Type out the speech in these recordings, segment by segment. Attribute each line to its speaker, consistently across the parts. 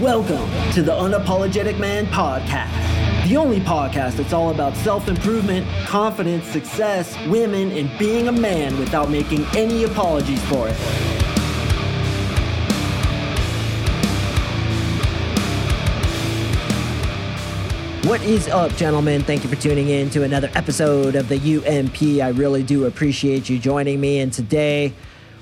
Speaker 1: Welcome to the Unapologetic Man Podcast, the only podcast that's all about self improvement, confidence, success, women, and being a man without making any apologies for it. What is up, gentlemen? Thank you for tuning in to another episode of the UMP. I really do appreciate you joining me. And today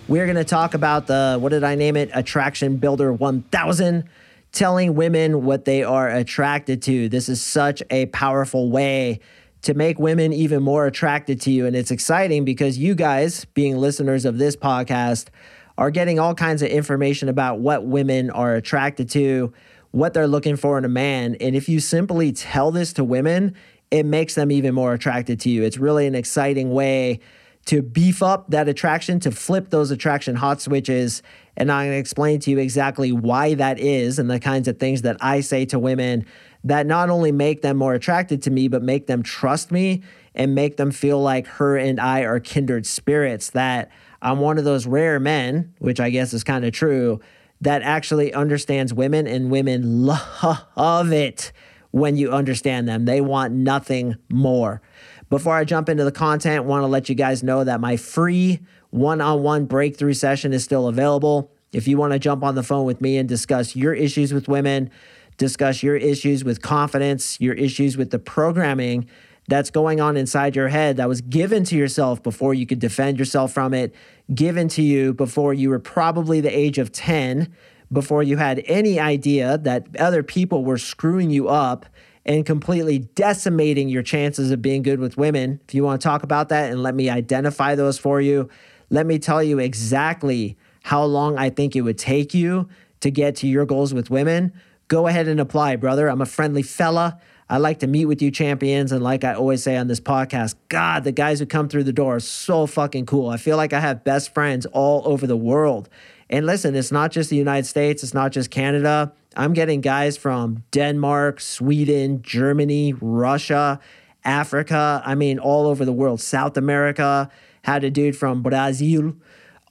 Speaker 1: we're going to talk about the, what did I name it? Attraction Builder 1000 telling women what they are attracted to. This is such a powerful way to make women even more attracted to you. And it's exciting because you guys, being listeners of this podcast, are getting all kinds of information about what women are attracted to, what they're looking for in a man. And if you simply tell this to women, it makes them even more attracted to you. It's really an exciting way to beef up that attraction, to flip those attraction hot switches. And I'm going to explain to you exactly why that is and the kinds of things that I say to women that not only make them more attracted to me, but make them trust me and make them feel like her and I are kindred spirits. That I'm one of those rare men, which I guess is kind of true, that actually understands women and women love it when you understand them. They want nothing more. Before I jump into the content, want to let you guys know that my free one-on-one breakthrough session is still available. If you want to jump on the phone with me and discuss your issues with women, discuss your issues with confidence, your issues with the programming that's going on inside your head that was given to yourself before you could defend yourself from it, given to you before you were probably the age of 10, before you had any idea that other people were screwing you up and completely decimating your chances of being good with women. If you want to talk about that and let me identify those for you, let me tell you exactly how long I think it would take you to get to your goals with women. Go ahead and apply, brother. I'm a friendly fella. I like to meet with you champions. And like I always say on this podcast, God, the guys who come through the door are so fucking cool. I feel like I have best friends all over the world. And listen, it's not just the United States, it's not just Canada. I'm getting guys from Denmark, Sweden, Germany, Russia, Africa. I mean, all over the world, South America. Had a dude from Brazil.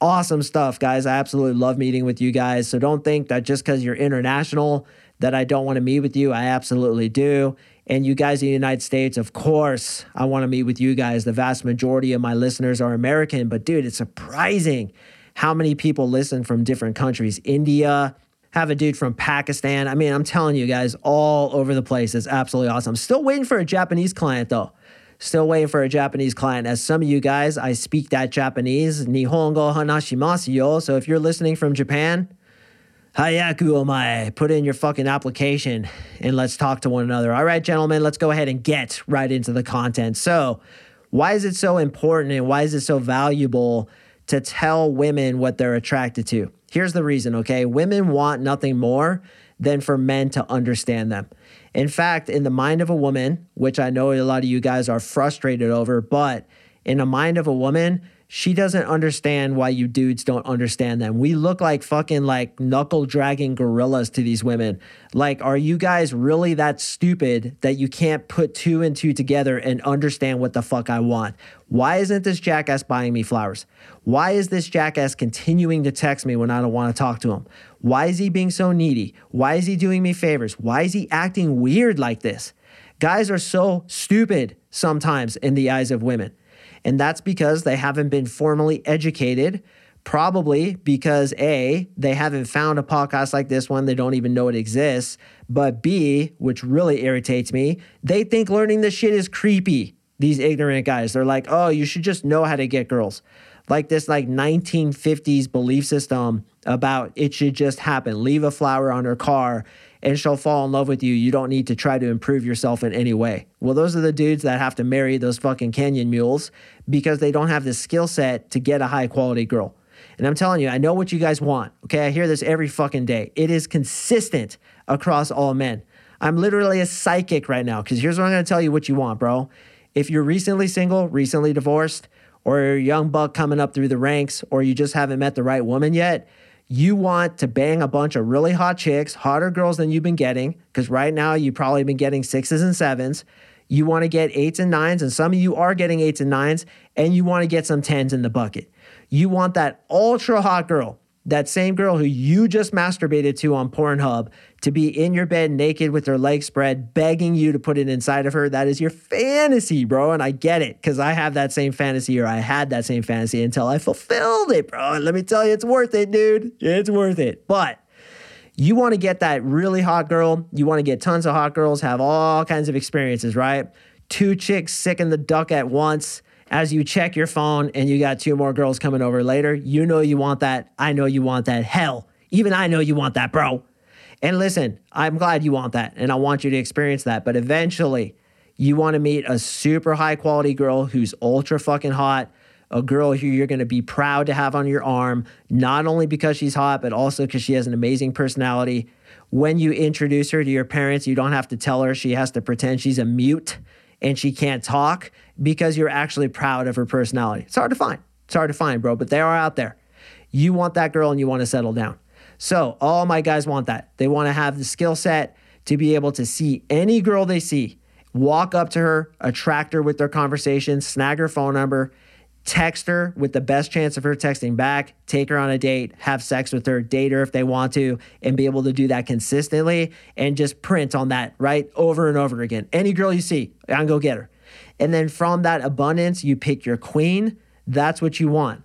Speaker 1: Awesome stuff, guys. I absolutely love meeting with you guys. So don't think that just because you're international that I don't want to meet with you. I absolutely do. And you guys in the United States, of course, I want to meet with you guys. The vast majority of my listeners are American, but dude, it's surprising how many people listen from different countries. India, have a dude from Pakistan. I mean, I'm telling you guys, all over the place. It's absolutely awesome. Still waiting for a Japanese client though. Still waiting for a Japanese client. As some of you guys, I speak that Japanese. Nihongo hanashimasu yo. So if you're listening from Japan, hayaku omae, put in your fucking application and let's talk to one another. All right, gentlemen, let's go ahead and get right into the content. So, why is it so important and why is it so valuable to tell women what they're attracted to? Here's the reason, okay? Women want nothing more than for men to understand them. In fact, in the mind of a woman, which I know a lot of you guys are frustrated over, but in the mind of a woman, she doesn't understand why you dudes don't understand them. We look like fucking like knuckle dragging gorillas to these women. Like, are you guys really that stupid that you can't put two and two together and understand what the fuck I want? Why isn't this jackass buying me flowers? Why is this jackass continuing to text me when I don't want to talk to him? Why is he being so needy? Why is he doing me favors? Why is he acting weird like this? Guys are so stupid sometimes in the eyes of women. And that's because they haven't been formally educated, probably because A, they haven't found a podcast like this one, they don't even know it exists. But B, which really irritates me, they think learning this shit is creepy. These ignorant guys. They're like, oh, you should just know how to get girls. Like this like 1950s belief system about it should just happen. Leave a flower on her car and she'll fall in love with you. You don't need to try to improve yourself in any way. Well, those are the dudes that have to marry those fucking canyon mules because they don't have the skill set to get a high quality girl. And I'm telling you, I know what you guys want. Okay. I hear this every fucking day. It is consistent across all men. I'm literally a psychic right now because here's what I'm going to tell you what you want, bro. If you're recently single, recently divorced, or you're a young buck coming up through the ranks, or you just haven't met the right woman yet, you want to bang a bunch of really hot chicks, hotter girls than you've been getting, because right now you've probably been getting sixes and sevens. You want to get eights and nines, and some of you are getting eights and nines, and you want to get some tens in the bucket. You want that ultra hot girl that same girl who you just masturbated to on Pornhub to be in your bed naked with her legs spread, begging you to put it inside of her. That is your fantasy, bro. And I get it because I have that same fantasy or I had that same fantasy until I fulfilled it, bro. And let me tell you, it's worth it, dude. It's worth it. But you want to get that really hot girl. You want to get tons of hot girls, have all kinds of experiences, right? Two chicks sick in the duck at once as you check your phone and you got two more girls coming over later, you know you want that. I know you want that. Hell, even I know you want that, bro. And listen, I'm glad you want that and I want you to experience that. But eventually, you want to meet a super high quality girl who's ultra fucking hot, a girl who you're going to be proud to have on your arm, not only because she's hot, but also because she has an amazing personality. When you introduce her to your parents, you don't have to tell her she has to pretend she's a mute and she can't talk because you're actually proud of her personality. It's hard to find. It's hard to find, bro, but they are out there. You want that girl and you want to settle down. So, all my guys want that. They want to have the skill set to be able to see any girl they see, walk up to her, attract her with their conversation, snag her phone number, text her with the best chance of her texting back, take her on a date, have sex with her, date her if they want to, and be able to do that consistently and just print on that, right? Over and over again. Any girl you see, I can go get her. And then from that abundance, you pick your queen. That's what you want.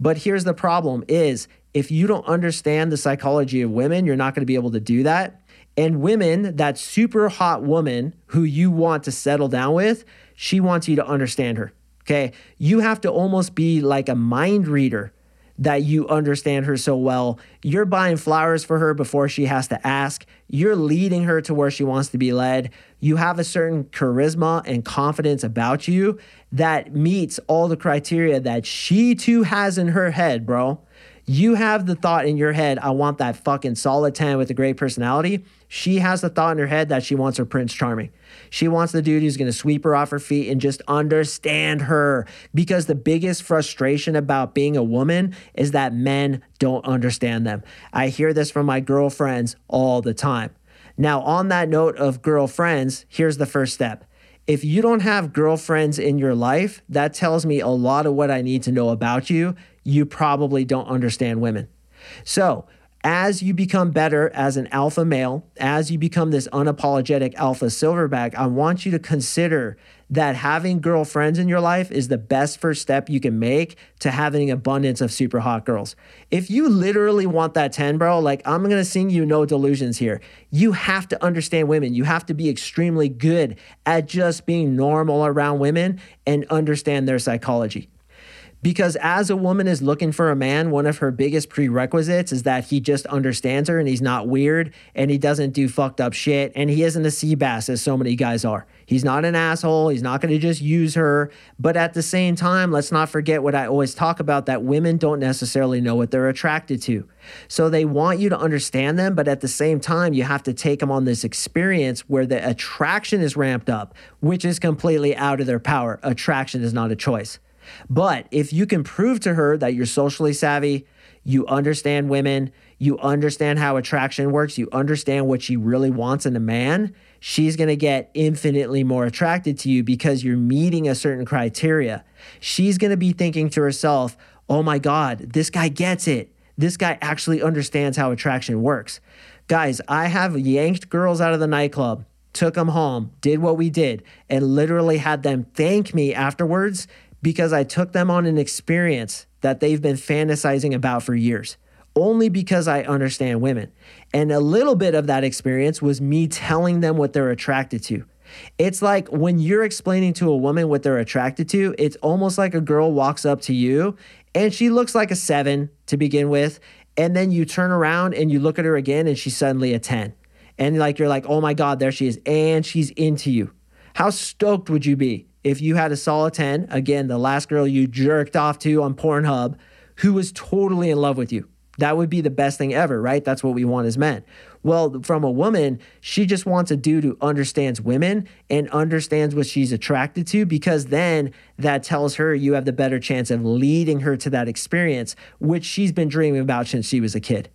Speaker 1: But here's the problem is if you don't understand the psychology of women, you're not going to be able to do that. And women, that super hot woman who you want to settle down with, she wants you to understand her. Okay. You have to almost be like a mind reader that you understand her so well. You're buying flowers for her before she has to ask. You're leading her to where she wants to be led. You have a certain charisma and confidence about you that meets all the criteria that she too has in her head, bro. You have the thought in your head, I want that fucking solid 10 with a great personality. She has the thought in her head that she wants her Prince Charming. She wants the dude who's going to sweep her off her feet and just understand her. Because the biggest frustration about being a woman is that men don't understand them. I hear this from my girlfriends all the time. Now, on that note of girlfriends, here's the first step. If you don't have girlfriends in your life, that tells me a lot of what I need to know about you you probably don't understand women. So, as you become better as an alpha male, as you become this unapologetic alpha silverback, I want you to consider that having girlfriends in your life is the best first step you can make to having abundance of super hot girls. If you literally want that 10, bro, like I'm gonna sing you no delusions here. You have to understand women. You have to be extremely good at just being normal around women and understand their psychology. Because as a woman is looking for a man, one of her biggest prerequisites is that he just understands her and he's not weird and he doesn't do fucked up shit and he isn't a sea bass as so many guys are. He's not an asshole. He's not going to just use her. But at the same time, let's not forget what I always talk about that women don't necessarily know what they're attracted to. So they want you to understand them, but at the same time, you have to take them on this experience where the attraction is ramped up, which is completely out of their power. Attraction is not a choice. But if you can prove to her that you're socially savvy, you understand women, you understand how attraction works, you understand what she really wants in a man, she's going to get infinitely more attracted to you because you're meeting a certain criteria. She's going to be thinking to herself, oh my God, this guy gets it. This guy actually understands how attraction works. Guys, I have yanked girls out of the nightclub, took them home, did what we did, and literally had them thank me afterwards because I took them on an experience that they've been fantasizing about for years, only because I understand women. And a little bit of that experience was me telling them what they're attracted to. It's like when you're explaining to a woman what they're attracted to, it's almost like a girl walks up to you and she looks like a seven to begin with. And then you turn around and you look at her again and she's suddenly a 10. And like you're like, oh my God, there she is. And she's into you. How stoked would you be if you had a solid 10, again, the last girl you jerked off to on Pornhub, who was totally in love with you. That would be the best thing ever, right? That's what we want as men. Well, from a woman, she just wants a dude who understands women and understands what she's attracted to because then that tells her you have the better chance of leading her to that experience, which she's been dreaming about since she was a kid.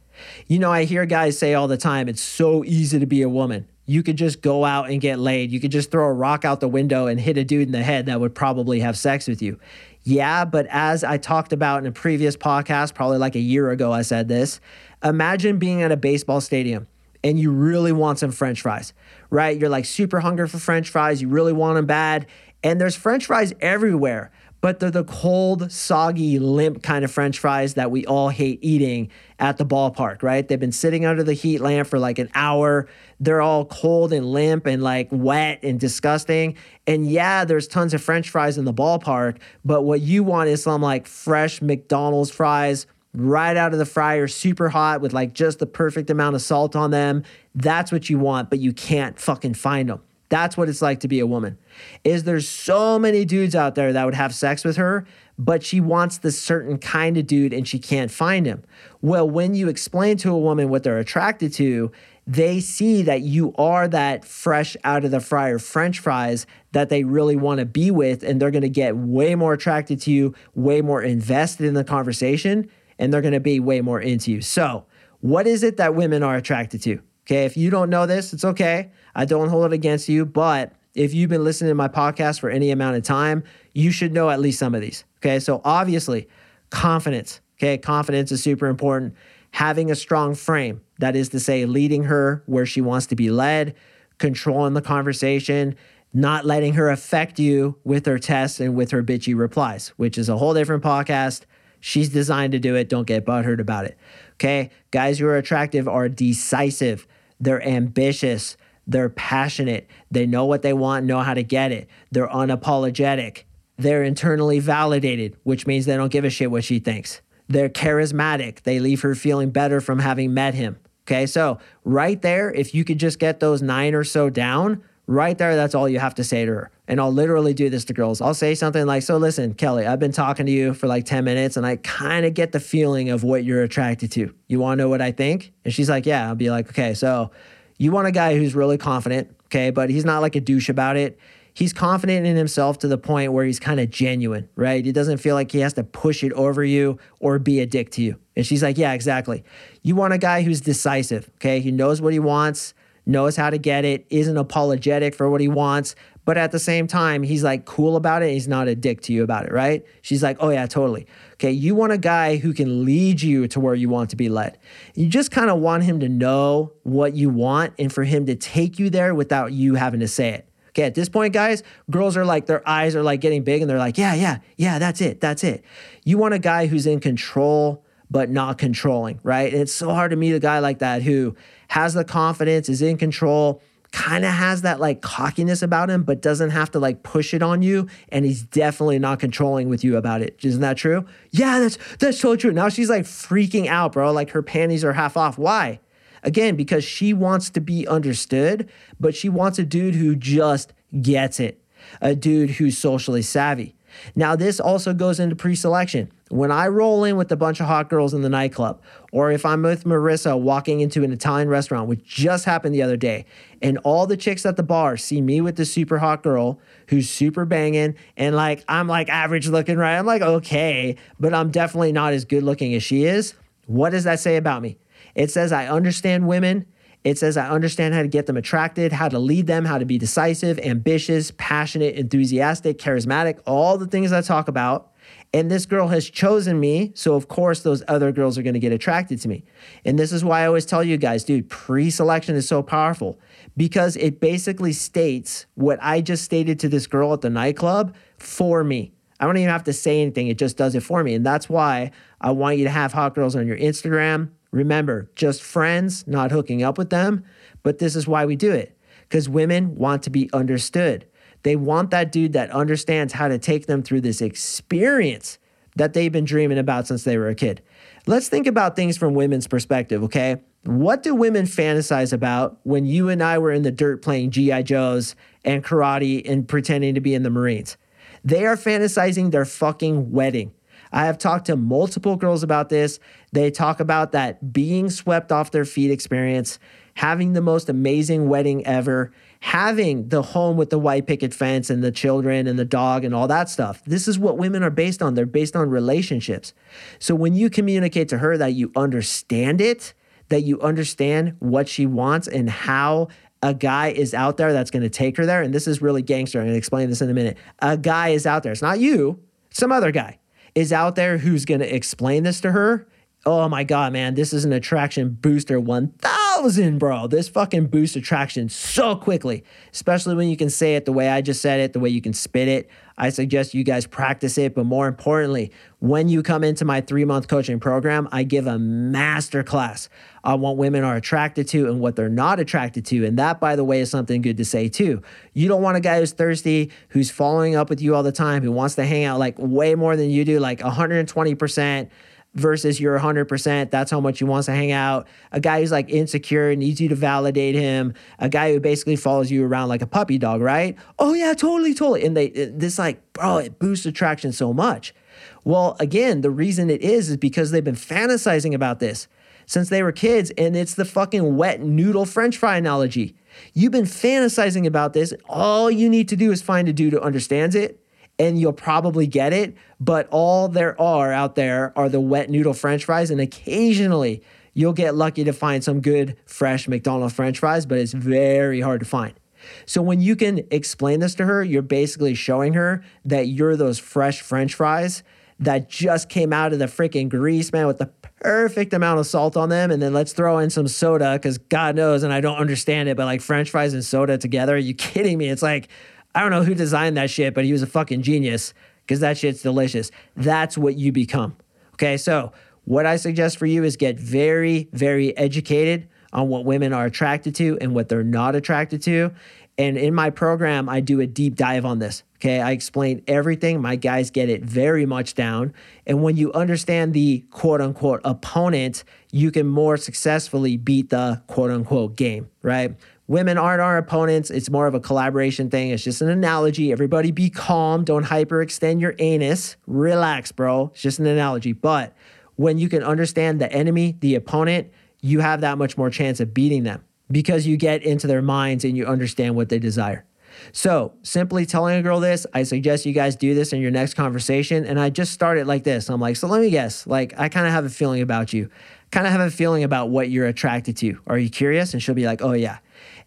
Speaker 1: You know, I hear guys say all the time, it's so easy to be a woman. You could just go out and get laid. You could just throw a rock out the window and hit a dude in the head that would probably have sex with you. Yeah, but as I talked about in a previous podcast, probably like a year ago, I said this. Imagine being at a baseball stadium and you really want some french fries, right? You're like super hungry for french fries. You really want them bad. And there's french fries everywhere but they're the cold, soggy, limp kind of french fries that we all hate eating at the ballpark, right? They've been sitting under the heat lamp for like an hour. They're all cold and limp and like wet and disgusting. And yeah, there's tons of french fries in the ballpark, but what you want is some like fresh McDonald's fries right out of the fryer, super hot with like just the perfect amount of salt on them. That's what you want, but you can't fucking find them. That's what it's like to be a woman. Is there's so many dudes out there that would have sex with her, but she wants this certain kind of dude and she can't find him. Well, when you explain to a woman what they're attracted to, they see that you are that fresh out of the fryer french fries that they really want to be with and they're going to get way more attracted to you, way more invested in the conversation, and they're going to be way more into you. So, what is it that women are attracted to? Okay, if you don't know this, it's okay. I don't hold it against you, but if you've been listening to my podcast for any amount of time, you should know at least some of these. Okay, so obviously, confidence. Okay, confidence is super important. Having a strong frame, that is to say, leading her where she wants to be led, controlling the conversation, not letting her affect you with her tests and with her bitchy replies, which is a whole different podcast. She's designed to do it. Don't get butthurt about it. Okay. Guys who are attractive are decisive, they're ambitious, they're passionate, they know what they want, know how to get it, they're unapologetic, they're internally validated, which means they don't give a shit what she thinks. They're charismatic, they leave her feeling better from having met him. Okay. So, right there, if you could just get those nine or so down, right there, that's all you have to say to her. And I'll literally do this to girls. I'll say something like, So listen, Kelly, I've been talking to you for like 10 minutes and I kind of get the feeling of what you're attracted to. You want to know what I think? And she's like, Yeah. I'll be like, Okay, so you want a guy who's really confident, okay, but he's not like a douche about it. He's confident in himself to the point where he's kind of genuine, right? He doesn't feel like he has to push it over you or be a dick to you. And she's like, Yeah, exactly. You want a guy who's decisive, okay? He knows what he wants knows how to get it, isn't apologetic for what he wants, but at the same time, he's like cool about it. He's not a dick to you about it, right? She's like, oh, yeah, totally. Okay, you want a guy who can lead you to where you want to be led. You just kind of want him to know what you want and for him to take you there without you having to say it. Okay, at this point, guys, girls are like, their eyes are like getting big and they're like, yeah, yeah, yeah, that's it, that's it. You want a guy who's in control, but not controlling, right? And it's so hard to meet a guy like that who has the confidence, is in control, kind of has that like cockiness about him, but doesn't have to like push it on you. And he's definitely not controlling with you about it. Isn't that true? Yeah, that's that's so true. Now she's like freaking out, bro. Like her panties are half off. Why? Again, because she wants to be understood, but she wants a dude who just gets it, a dude who's socially savvy. Now, this also goes into pre selection. When I roll in with a bunch of hot girls in the nightclub, or if I'm with Marissa walking into an Italian restaurant, which just happened the other day, and all the chicks at the bar see me with the super hot girl who's super banging, and like I'm like average looking, right? I'm like, okay, but I'm definitely not as good looking as she is. What does that say about me? It says I understand women it says, I understand how to get them attracted, how to lead them, how to be decisive, ambitious, passionate, enthusiastic, charismatic, all the things I talk about. And this girl has chosen me. So, of course, those other girls are going to get attracted to me. And this is why I always tell you guys, dude, pre selection is so powerful because it basically states what I just stated to this girl at the nightclub for me. I don't even have to say anything, it just does it for me. And that's why I want you to have hot girls on your Instagram, Remember, just friends, not hooking up with them. But this is why we do it because women want to be understood. They want that dude that understands how to take them through this experience that they've been dreaming about since they were a kid. Let's think about things from women's perspective, okay? What do women fantasize about when you and I were in the dirt playing G.I. Joes and karate and pretending to be in the Marines? They are fantasizing their fucking wedding. I have talked to multiple girls about this. They talk about that being swept off their feet experience, having the most amazing wedding ever, having the home with the white picket fence and the children and the dog and all that stuff. This is what women are based on. They're based on relationships. So when you communicate to her that you understand it, that you understand what she wants and how a guy is out there that's going to take her there. And this is really gangster. I'm going to explain this in a minute. A guy is out there. It's not you, some other guy is out there who's going to explain this to her. Oh my God, man, this is an attraction booster 1000, bro. This fucking boosts attraction so quickly, especially when you can say it the way I just said it, the way you can spit it. I suggest you guys practice it. But more importantly, when you come into my three month coaching program, I give a master class on what women are attracted to and what they're not attracted to. And that, by the way, is something good to say too. You don't want a guy who's thirsty, who's following up with you all the time, who wants to hang out like way more than you do, like 120% versus your 100%. That's how much he wants to hang out. A guy who's like insecure, and needs you to validate him. A guy who basically follows you around like a puppy dog, right? Oh, yeah, totally, totally. And they, this like, bro, it boosts attraction so much. Well, again, the reason it is is because they've been fantasizing about this since they were kids, and it's the fucking wet noodle french fry analogy. You've been fantasizing about this. All you need to do is find a dude who understands it and you'll probably get it. But all there are out there are the wet noodle french fries. And occasionally you'll get lucky to find some good, fresh McDonald's french fries, but it's very hard to find. So when you can explain this to her, you're basically showing her that you're those fresh french fries that just came out of the freaking grease, man, with the perfect amount of salt on them. And then let's throw in some soda because God knows, and I don't understand it, but like french fries and soda together, are you kidding me? It's like I don't know who designed that shit, but he was a fucking genius because that shit's delicious. That's what you become. Okay, so what I suggest for you is get very, very educated on what women are attracted to and what they're not attracted to. And in my program, I do a deep dive on this. Okay, I explain everything. My guys get it very much down. And when you understand the quote unquote opponent, you can more successfully beat the quote unquote game, right? Women aren't our opponents. It's more of a collaboration thing. It's just an analogy. Everybody be calm. Don't hyperextend your anus. Relax, bro. It's just an analogy. But when you can understand the enemy, the opponent, you have that much more chance of beating them because you get into their minds and you understand what they desire. So, simply telling a girl this, I suggest you guys do this in your next conversation. And I just started like this. I'm like, so let me guess. Like, I kind of have a feeling about you, kind of have a feeling about what you're attracted to. Are you curious? And she'll be like, oh, yeah.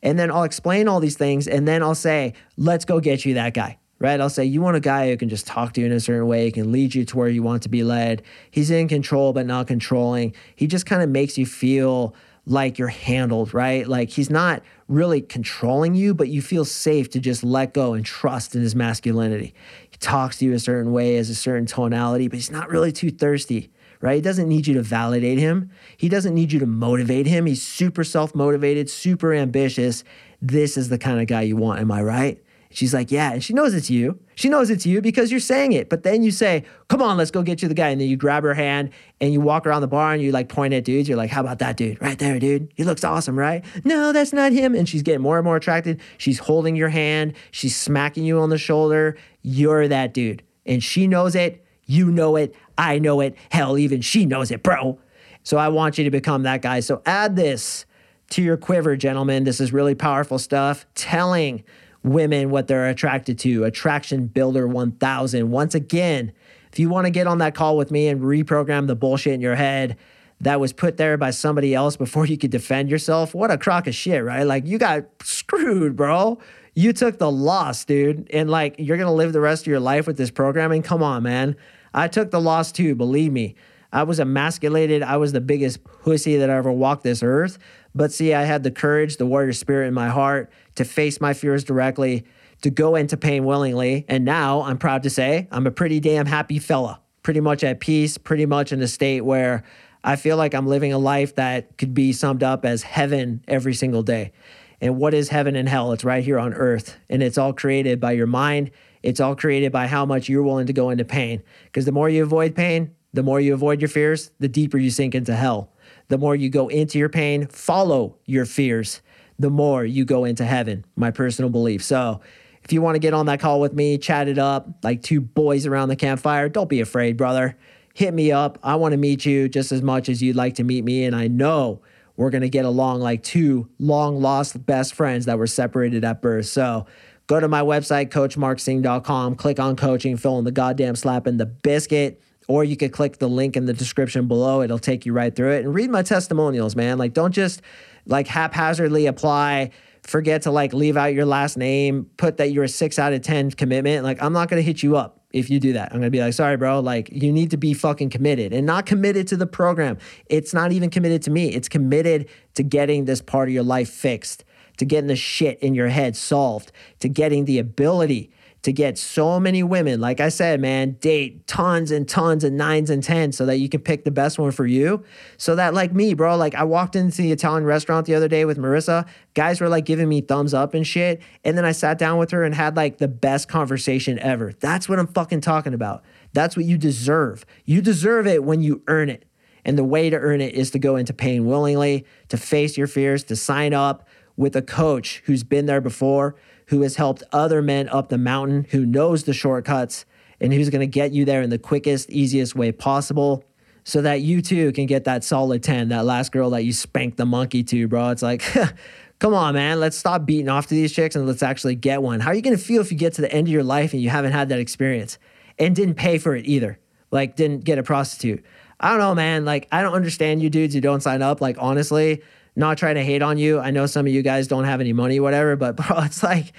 Speaker 1: And then I'll explain all these things. And then I'll say, let's go get you that guy, right? I'll say, you want a guy who can just talk to you in a certain way, can lead you to where you want to be led. He's in control, but not controlling. He just kind of makes you feel like you're handled, right? Like he's not really controlling you, but you feel safe to just let go and trust in his masculinity. He talks to you a certain way, has a certain tonality, but he's not really too thirsty right? He doesn't need you to validate him. He doesn't need you to motivate him. He's super self motivated, super ambitious. This is the kind of guy you want. Am I right? She's like, Yeah. And she knows it's you. She knows it's you because you're saying it. But then you say, Come on, let's go get you the guy. And then you grab her hand and you walk around the bar and you like point at dudes. You're like, How about that dude? Right there, dude. He looks awesome, right? No, that's not him. And she's getting more and more attracted. She's holding your hand. She's smacking you on the shoulder. You're that dude. And she knows it. You know it. I know it. Hell, even she knows it, bro. So I want you to become that guy. So add this to your quiver, gentlemen. This is really powerful stuff. Telling women what they're attracted to. Attraction Builder 1000. Once again, if you want to get on that call with me and reprogram the bullshit in your head that was put there by somebody else before you could defend yourself, what a crock of shit, right? Like you got screwed, bro. You took the loss, dude. And like you're going to live the rest of your life with this programming. Come on, man. I took the loss too, believe me. I was emasculated. I was the biggest pussy that ever walked this earth. But see, I had the courage, the warrior spirit in my heart to face my fears directly, to go into pain willingly. And now I'm proud to say I'm a pretty damn happy fella, pretty much at peace, pretty much in a state where I feel like I'm living a life that could be summed up as heaven every single day. And what is heaven and hell? It's right here on earth. And it's all created by your mind it's all created by how much you're willing to go into pain. Because the more you avoid pain, the more you avoid your fears, the deeper you sink into hell. The more you go into your pain, follow your fears, the more you go into heaven, my personal belief. So, if you want to get on that call with me, chat it up like two boys around the campfire, don't be afraid, brother. Hit me up. I want to meet you just as much as you'd like to meet me. And I know we're going to get along like two long lost best friends that were separated at birth. So, Go to my website, coachmarksing.com, click on coaching, fill in the goddamn slap in the biscuit. or you could click the link in the description below. It'll take you right through it and read my testimonials, man. Like, don't just like haphazardly apply, forget to like leave out your last name, put that you're a six out of 10 commitment. Like, I'm not going to hit you up if you do that. I'm going to be like, sorry, bro. Like, you need to be fucking committed and not committed to the program. It's not even committed to me, it's committed to getting this part of your life fixed, to getting the shit in your head solved, to getting the ability to get so many women. Like I said, man, date tons and tons and nines and tens so that you can pick the best one for you. So that, like me, bro, like I walked into the Italian restaurant the other day with Marissa. Guys were like giving me thumbs up and shit. And then I sat down with her and had like the best conversation ever. That's what I'm fucking talking about. That's what you deserve. You deserve it when you earn it. And the way to earn it is to go into pain willingly, to face your fears, to sign up with a coach who's been there before, who has helped other men up the mountain, who knows the shortcuts, and who's going to get you there in the quickest, easiest way possible so that you too can get that solid 10, that last girl that you spanked the monkey to, bro. It's like, come on, man, let's stop beating off to these chicks and let's actually get one. How are you going to feel if you get to the end of your life and you haven't had that experience and didn't pay for it either? Like, didn't get a prostitute. I don't know, man. Like, I don't understand you dudes who don't sign up. Like, honestly, not trying to hate on you. I know some of you guys don't have any money, whatever, but bro, it's like,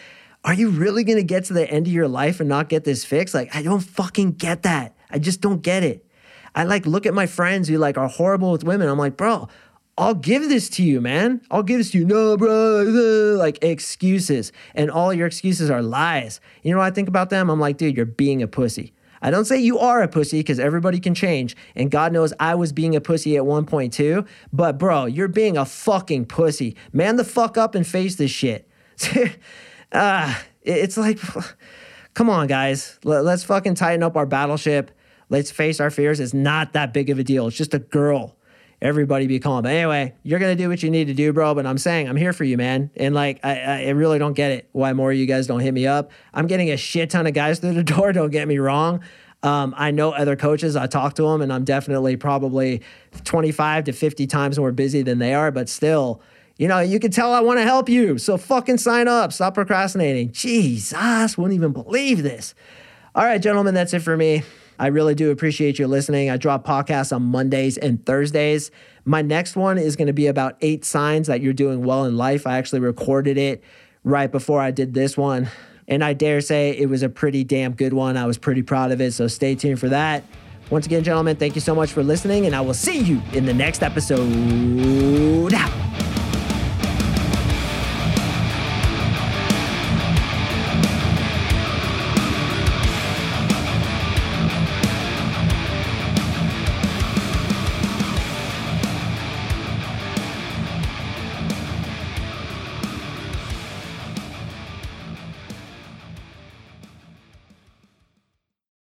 Speaker 1: are you really gonna get to the end of your life and not get this fixed? Like, I don't fucking get that. I just don't get it. I like look at my friends who like are horrible with women. I'm like, bro, I'll give this to you, man. I'll give this to you. No, bro. Uh, like excuses. And all your excuses are lies. You know what I think about them? I'm like, dude, you're being a pussy. I don't say you are a pussy because everybody can change. And God knows I was being a pussy at one point too. But bro, you're being a fucking pussy. Man the fuck up and face this shit. uh, it's like, come on, guys. Let's fucking tighten up our battleship. Let's face our fears. It's not that big of a deal. It's just a girl everybody be calm. But anyway, you're gonna do what you need to do, bro. But I'm saying I'm here for you, man. And like I, I really don't get it why more of you guys don't hit me up. I'm getting a shit ton of guys through the door. Don't get me wrong. Um, I know other coaches. I talk to them, and I'm definitely probably 25 to 50 times more busy than they are. But still, you know, you can tell I want to help you. So fucking sign up. Stop procrastinating. Jesus, wouldn't even believe this. All right, gentlemen, that's it for me. I really do appreciate you listening. I drop podcasts on Mondays and Thursdays. My next one is going to be about eight signs that you're doing well in life. I actually recorded it right before I did this one. And I dare say it was a pretty damn good one. I was pretty proud of it. So stay tuned for that. Once again, gentlemen, thank you so much for listening, and I will see you in the next episode.